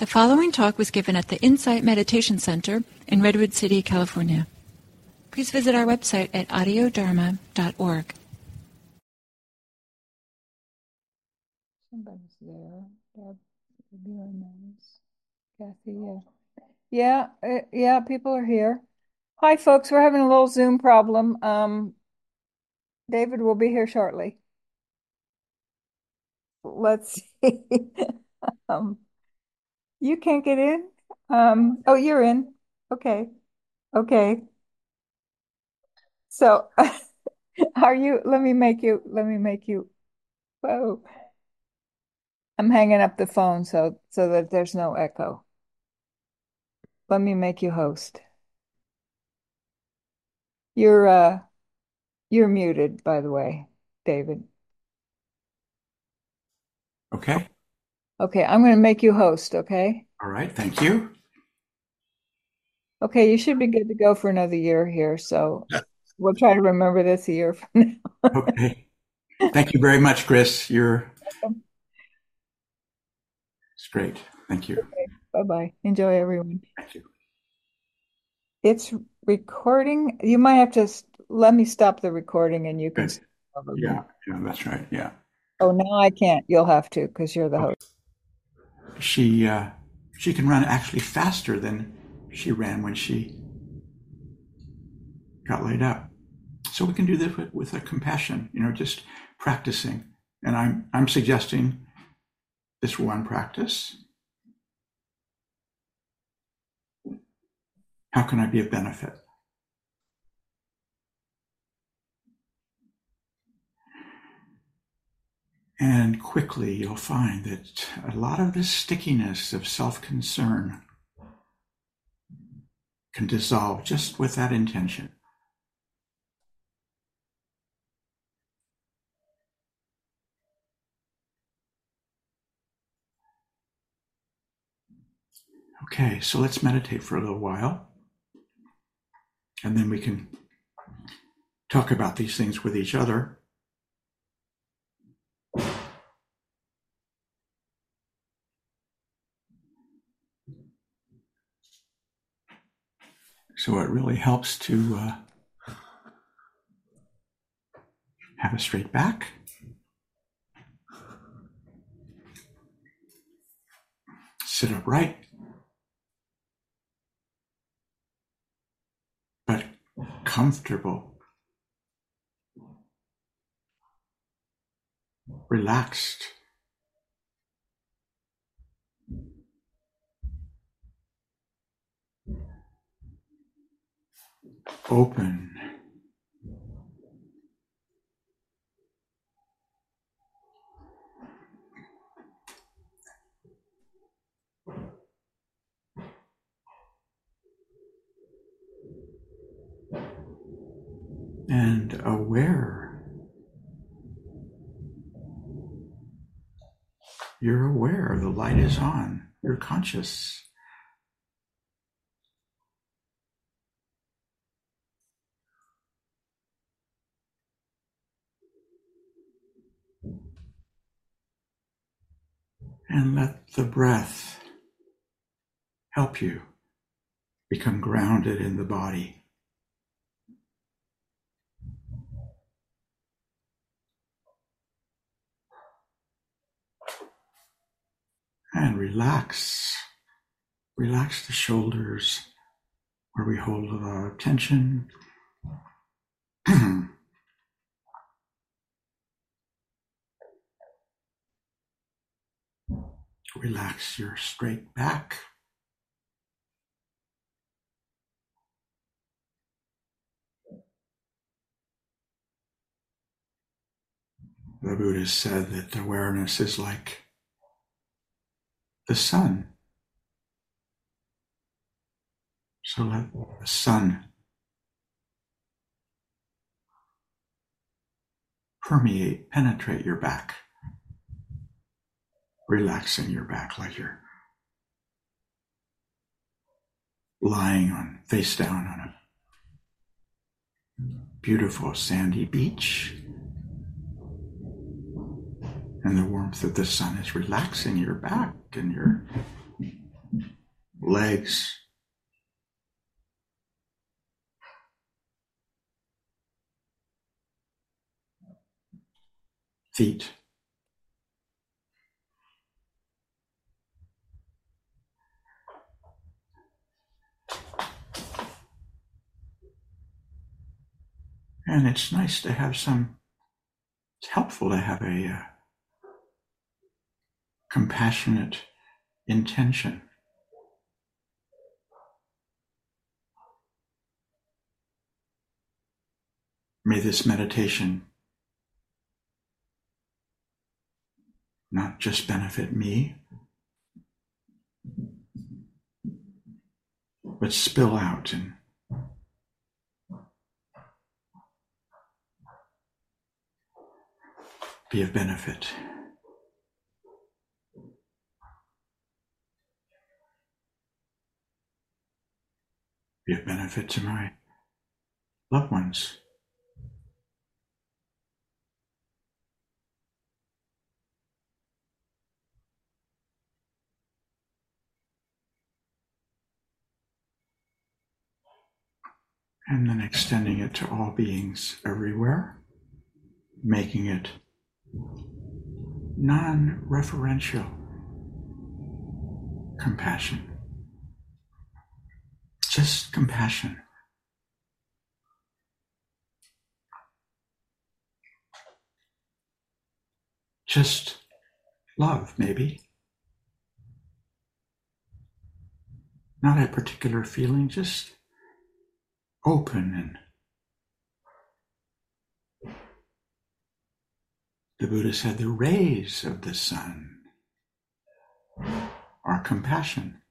The following talk was given at the Insight Meditation Center in Redwood City, California. Please visit our website at audiodharma.org. Somebody's there. Deb, Kathy, yeah. Yeah, uh, yeah, people are here. Hi, folks. We're having a little Zoom problem. Um, David will be here shortly. Let's see. um, you can't get in? Um, oh, you're in. Okay. Okay. So, are you, let me make you, let me make you, whoa. I'm hanging up the phone so so that there's no echo. Let me make you host. You're uh you're muted, by the way, David. Okay. Okay, I'm going to make you host, okay? All right. Thank you. Okay, you should be good to go for another year here, so we'll try to remember this a year from now. okay. Thank you very much, Chris. You're it's great. Thank you. Okay, bye-bye. Enjoy everyone. Thank you. It's recording. You might have to let me stop the recording and you can Good. start over. Yeah, yeah, that's right. Yeah. Oh, now I can't. You'll have to because you're the Okay. host. She uh she can run actually faster than she ran when she got laid up. So we can do this with, with a compassion, you know, just practicing. And I'm I'm suggesting this one practice. How can I be of benefit? And quickly you'll find that a lot of this stickiness of self concern can dissolve just with that intention. Okay, so let's meditate for a little while. And then we can talk about these things with each other. So it really helps to uh, have a straight back. Sit upright. But comfortable. Relaxed. Open. And aware. You're aware the light is on. You're conscious. And let the breath help you become grounded in the body. And relax. Relax the shoulders where we hold a lot of tension. Relax your straight back. The Buddha said that awareness is like the sun. So let the sun permeate, penetrate your back, relaxing your back like you're lying on face down on a beautiful sandy beach. And the warmth of the sun is relaxing your back and you're legs, feet. And it's nice to have some, it's helpful to have a uh, compassionate intention. May this meditation not just benefit me, but spill out and be of benefit. Be of benefit to my loved ones. And then extending it to all beings everywhere, making it non referential compassion. Just compassion. Just love, maybe. Not a particular feeling, just open and The Buddha said the rays of the sun are compassion.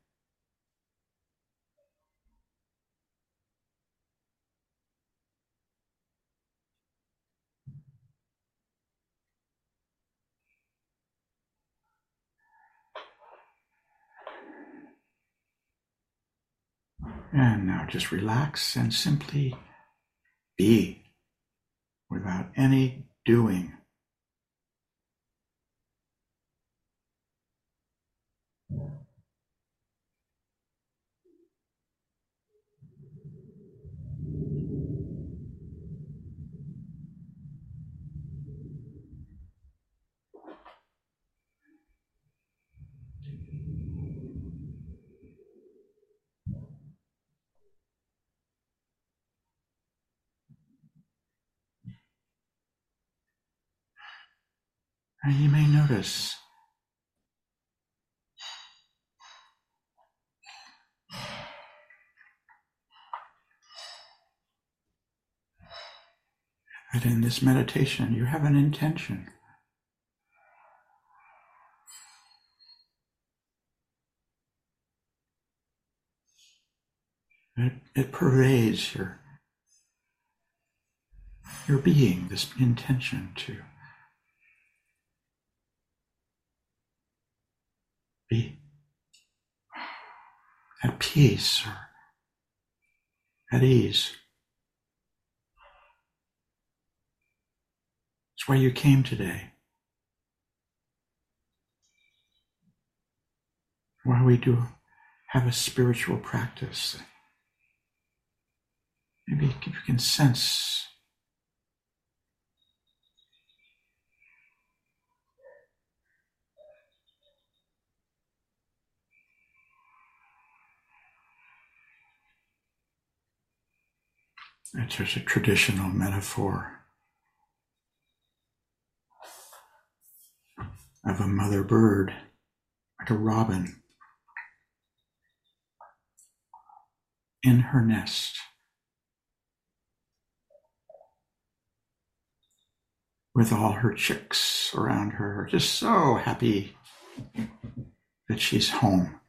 And now just relax and simply be without any doing. And you may notice that in this meditation you have an intention. It, it pervades your, your being, this intention to be at peace or at ease. It's why you came today. Why we do have a spiritual practice. Maybe you can sense It's just a traditional metaphor of a mother bird, like a robin, in her nest. With all her chicks around her, just so happy that she's home.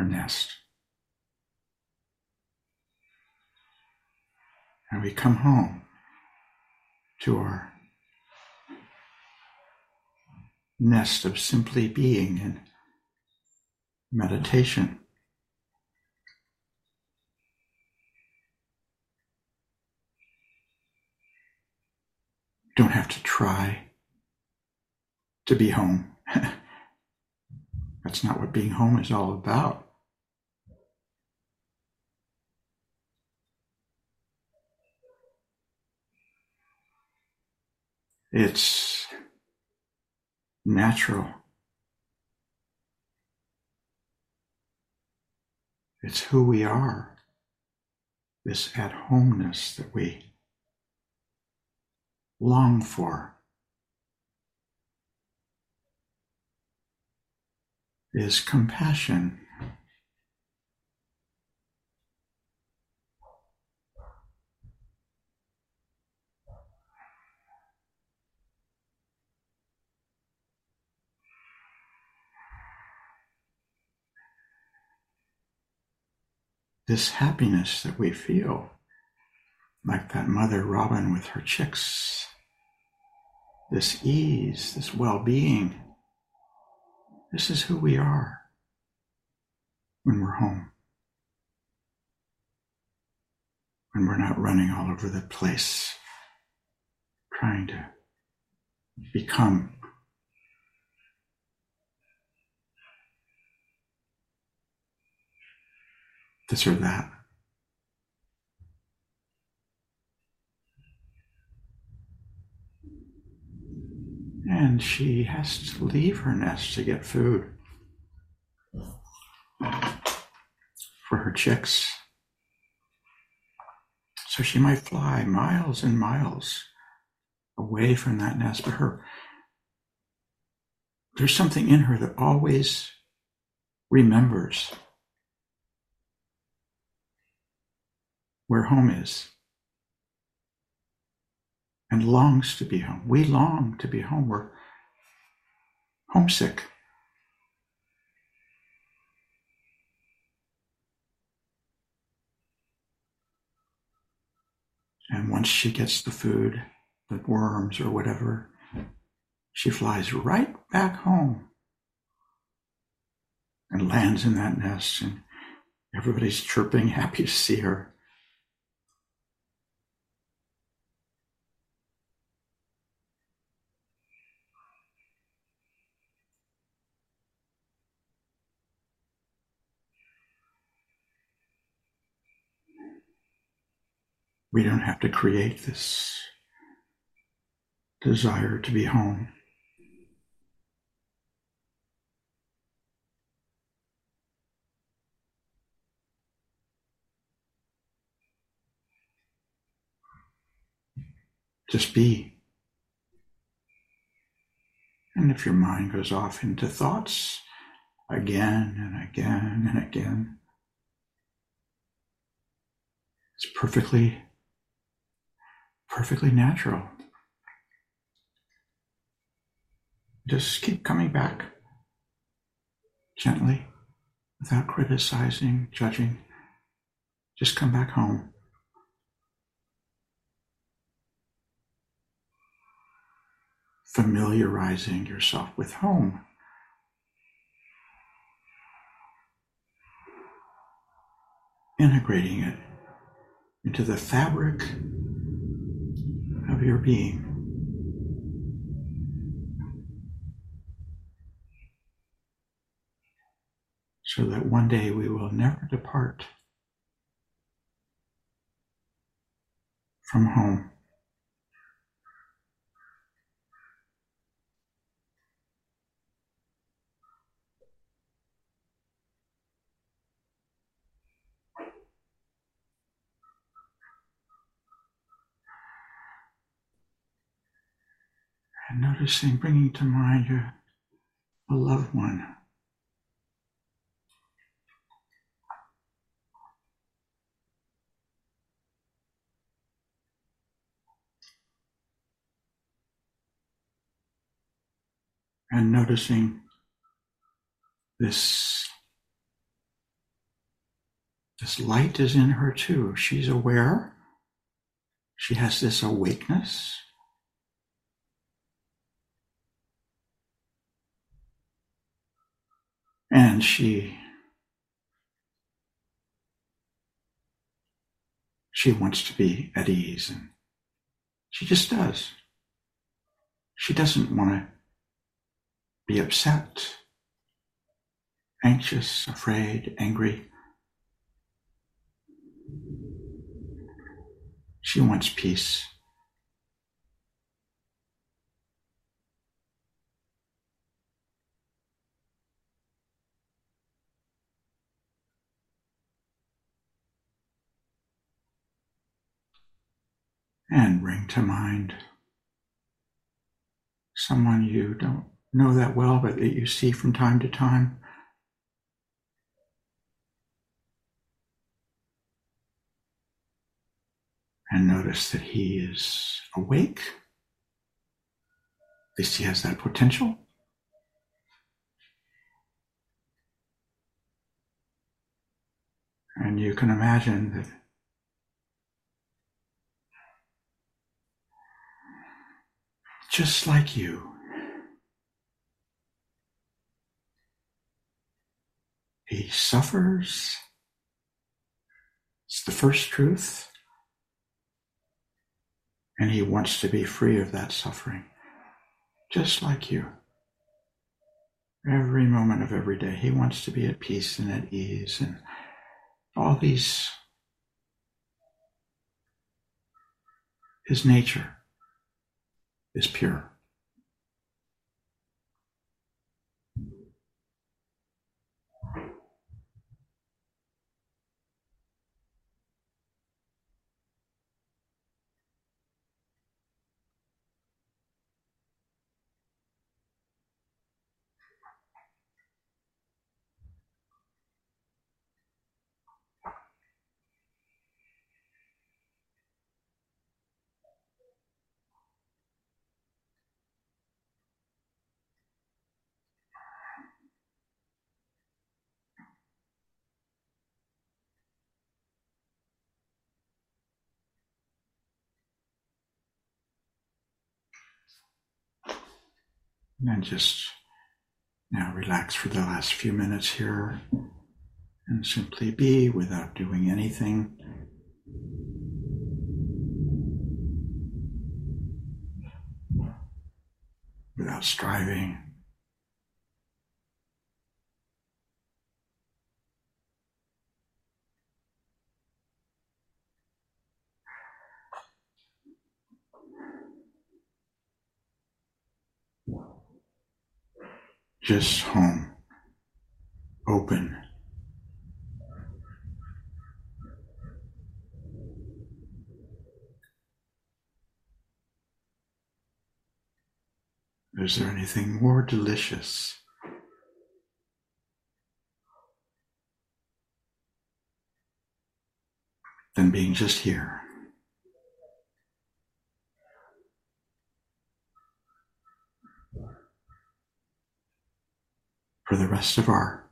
Her nest. And we come home to our nest of simply being in meditation. Don't have to try to be home. That's not what being home is all about. It's natural. It's who we are, this at homeness that we long for. Is compassion. This happiness that we feel, like that mother robin with her chicks, this ease, this well being. This is who we are when we're home, when we're not running all over the place trying to become this or that. And she has to leave her nest to get food for her chicks. So she might fly miles and miles away from that nest, but her there's something in her that always remembers where home is and longs to be home. We long to be home. We're homesick. And once she gets the food, the worms or whatever, she flies right back home and lands in that nest. And everybody's chirping, happy to see her. We don't have to create this desire to be home. Just be. And if your mind goes off into thoughts again and again and again, it's perfectly perfectly natural. Just keep coming back gently without criticizing, judging. Just come back home. Familiarizing yourself with home. Integrating it into the fabric of your being. So that one day we will never depart from home. And noticing, bringing to mind your a loved one. And noticing this this light is in her too. She's aware. She has this awakeness. And she she wants to be at ease and she just does. She doesn't want to be upset. anxious, afraid, angry. She wants peace. And bring to mind someone you don't know that well, but that you see from time to time. And notice that he is awake. At least he has that potential. And you can imagine that just like you. He suffers. It's the first truth. And he wants to be free of that suffering, just like you. Every moment of every day, he wants to be at peace and at ease and all these. His nature is pure. And just now relax for the last few minutes here and simply be without doing anything. Without striving. Just home, open. Is there anything more delicious than being just here? For the rest of our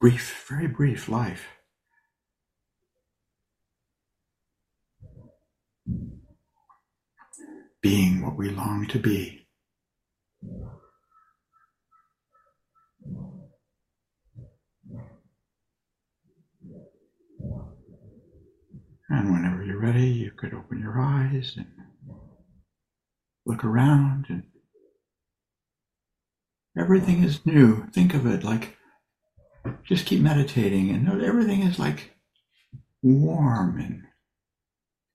brief, very brief life. Being what we long to be. And whenever you're ready, you could open your eyes and look around and Everything is new. Think of it like just keep meditating and everything is like warm and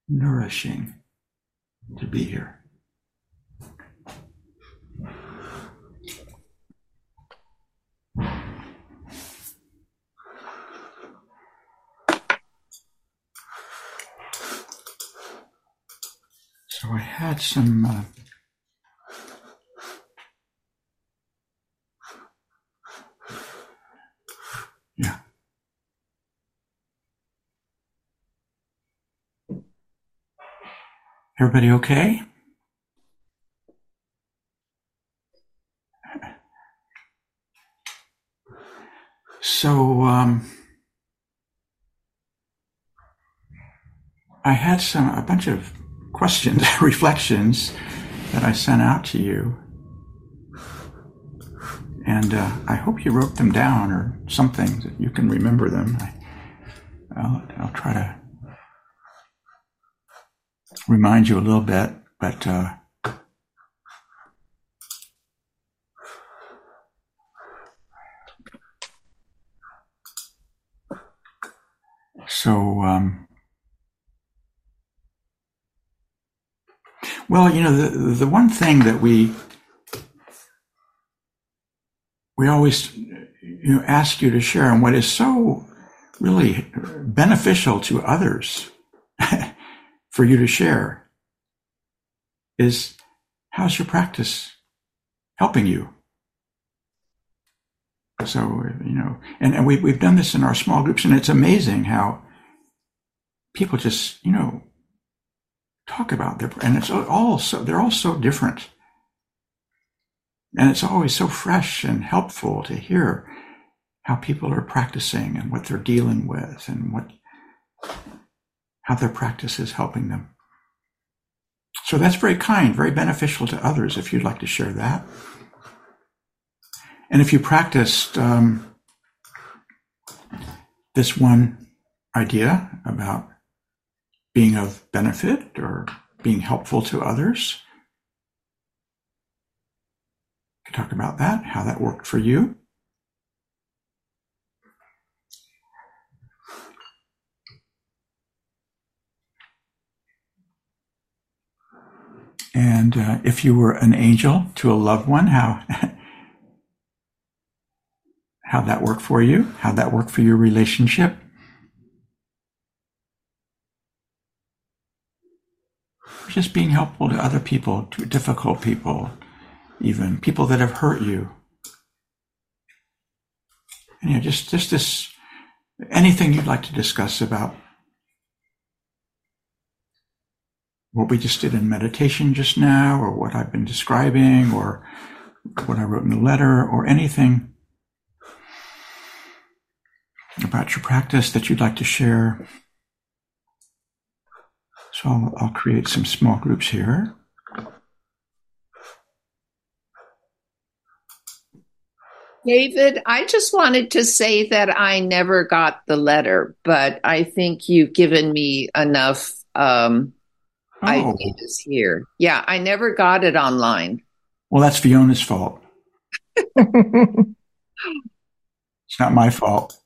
nourishing to be here. So I had some uh, Everybody okay? So, um, I had some a bunch of questions, reflections that I sent out to you, and uh, I hope you wrote them down or something that you can remember them. I, I'll, I'll try to remind you a little bit, but uh, so um, well, you know, the the one thing that we we always you know ask you to share, and what is so really beneficial to others for you to share, is how's your practice helping you? So, you know, and, and we, we've done this in our small groups, and it's amazing how people just, you know, talk about their, and it's all so, they're all so different. And it's always so fresh and helpful to hear how people are practicing and what they're dealing with and what, how their practice is helping them. So that's very kind, very beneficial to others if you'd like to share that. And if you practiced um, this one idea about being of benefit or being helpful to others, you talk about that, how that worked for you. And uh, if you were an angel to a loved one, how how that work for you? How that work for your relationship? Just being helpful to other people, to difficult people, even people that have hurt you. And, you know, just just this anything you'd like to discuss about what we just did in meditation just now, or what I've been describing, or what I wrote in the letter, or anything about your practice that you'd like to share. So I'll, I'll create some small groups here. David, I just wanted to say that I never got the letter, but I think you've given me enough um, oh. this here. Yeah, I never got it online. Well, that's Fiona's fault. it's not my fault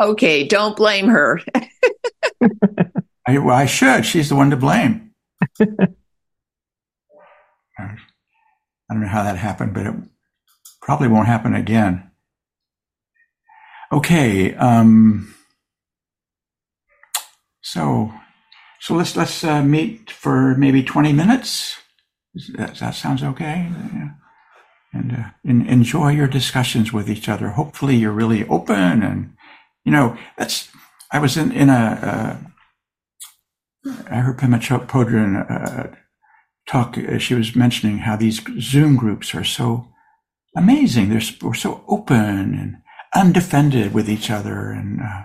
okay, don't blame her. I, well, I should. She's the one to blame. I don't know how that happened, but it probably won't happen again. Okay. Um, so, so let's let's uh, meet for maybe twenty minutes. That, that sounds okay. Yeah and uh, in, enjoy your discussions with each other. Hopefully, you're really open, and you know that's. I was in in a. Uh, I heard Pema Chodron uh, talk. Uh, she was mentioning how these Zoom groups are so amazing. They're we're so open and undefended with each other, and uh,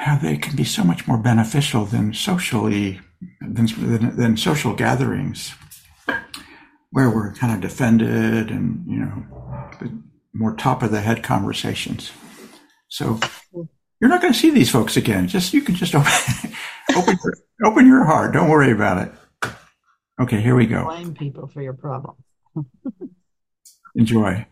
how they can be so much more beneficial than socially than, than, than social gatherings where we're kind of defended and you know more top of the head conversations. So you're not going to see these folks again. Just you can just open open, your, open your heart. Don't worry about it. Okay, here we go. Blame people for your problems. Enjoy.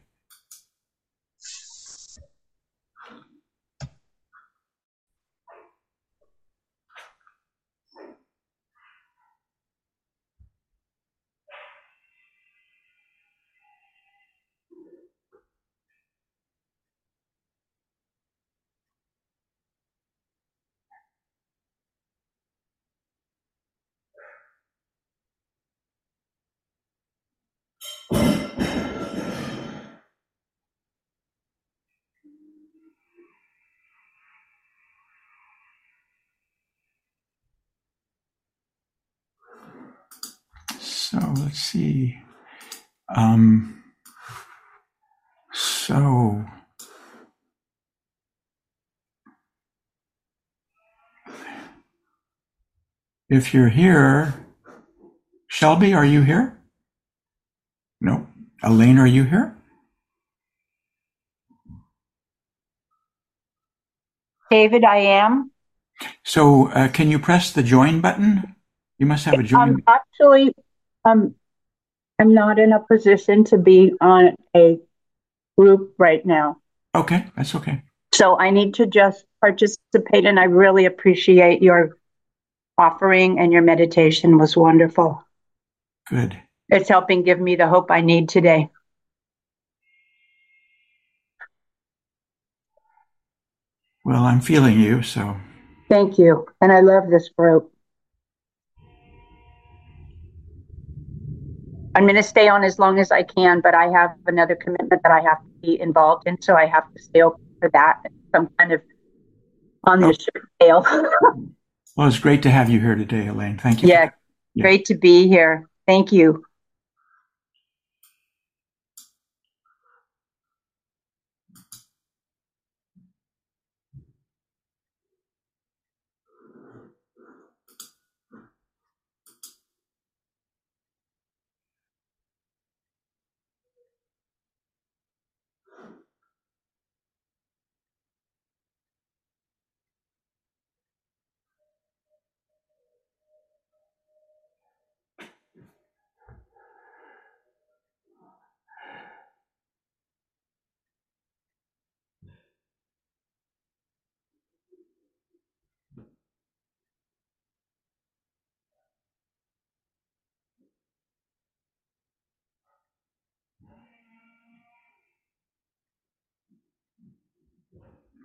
So let's see. Um, so if you're here, Shelby, are you here? No. Elaine, are you here? David, I am. So uh, can you press the join button? You must have a join. I'm actually um, I'm not in a position to be on a group right now. Okay, that's okay. So I need to just participate, and I really appreciate your offering and your meditation was wonderful. Good. It's helping give me the hope I need today. Well, I'm feeling you, so. Thank you. And I love this group. I'm going to stay on as long as I can, but I have another commitment that I have to be involved in, so I have to stay open for that. Some kind of on the oh. scale. well, it's great to have you here today, Elaine. Thank you. Yeah, yeah, great to be here. Thank you.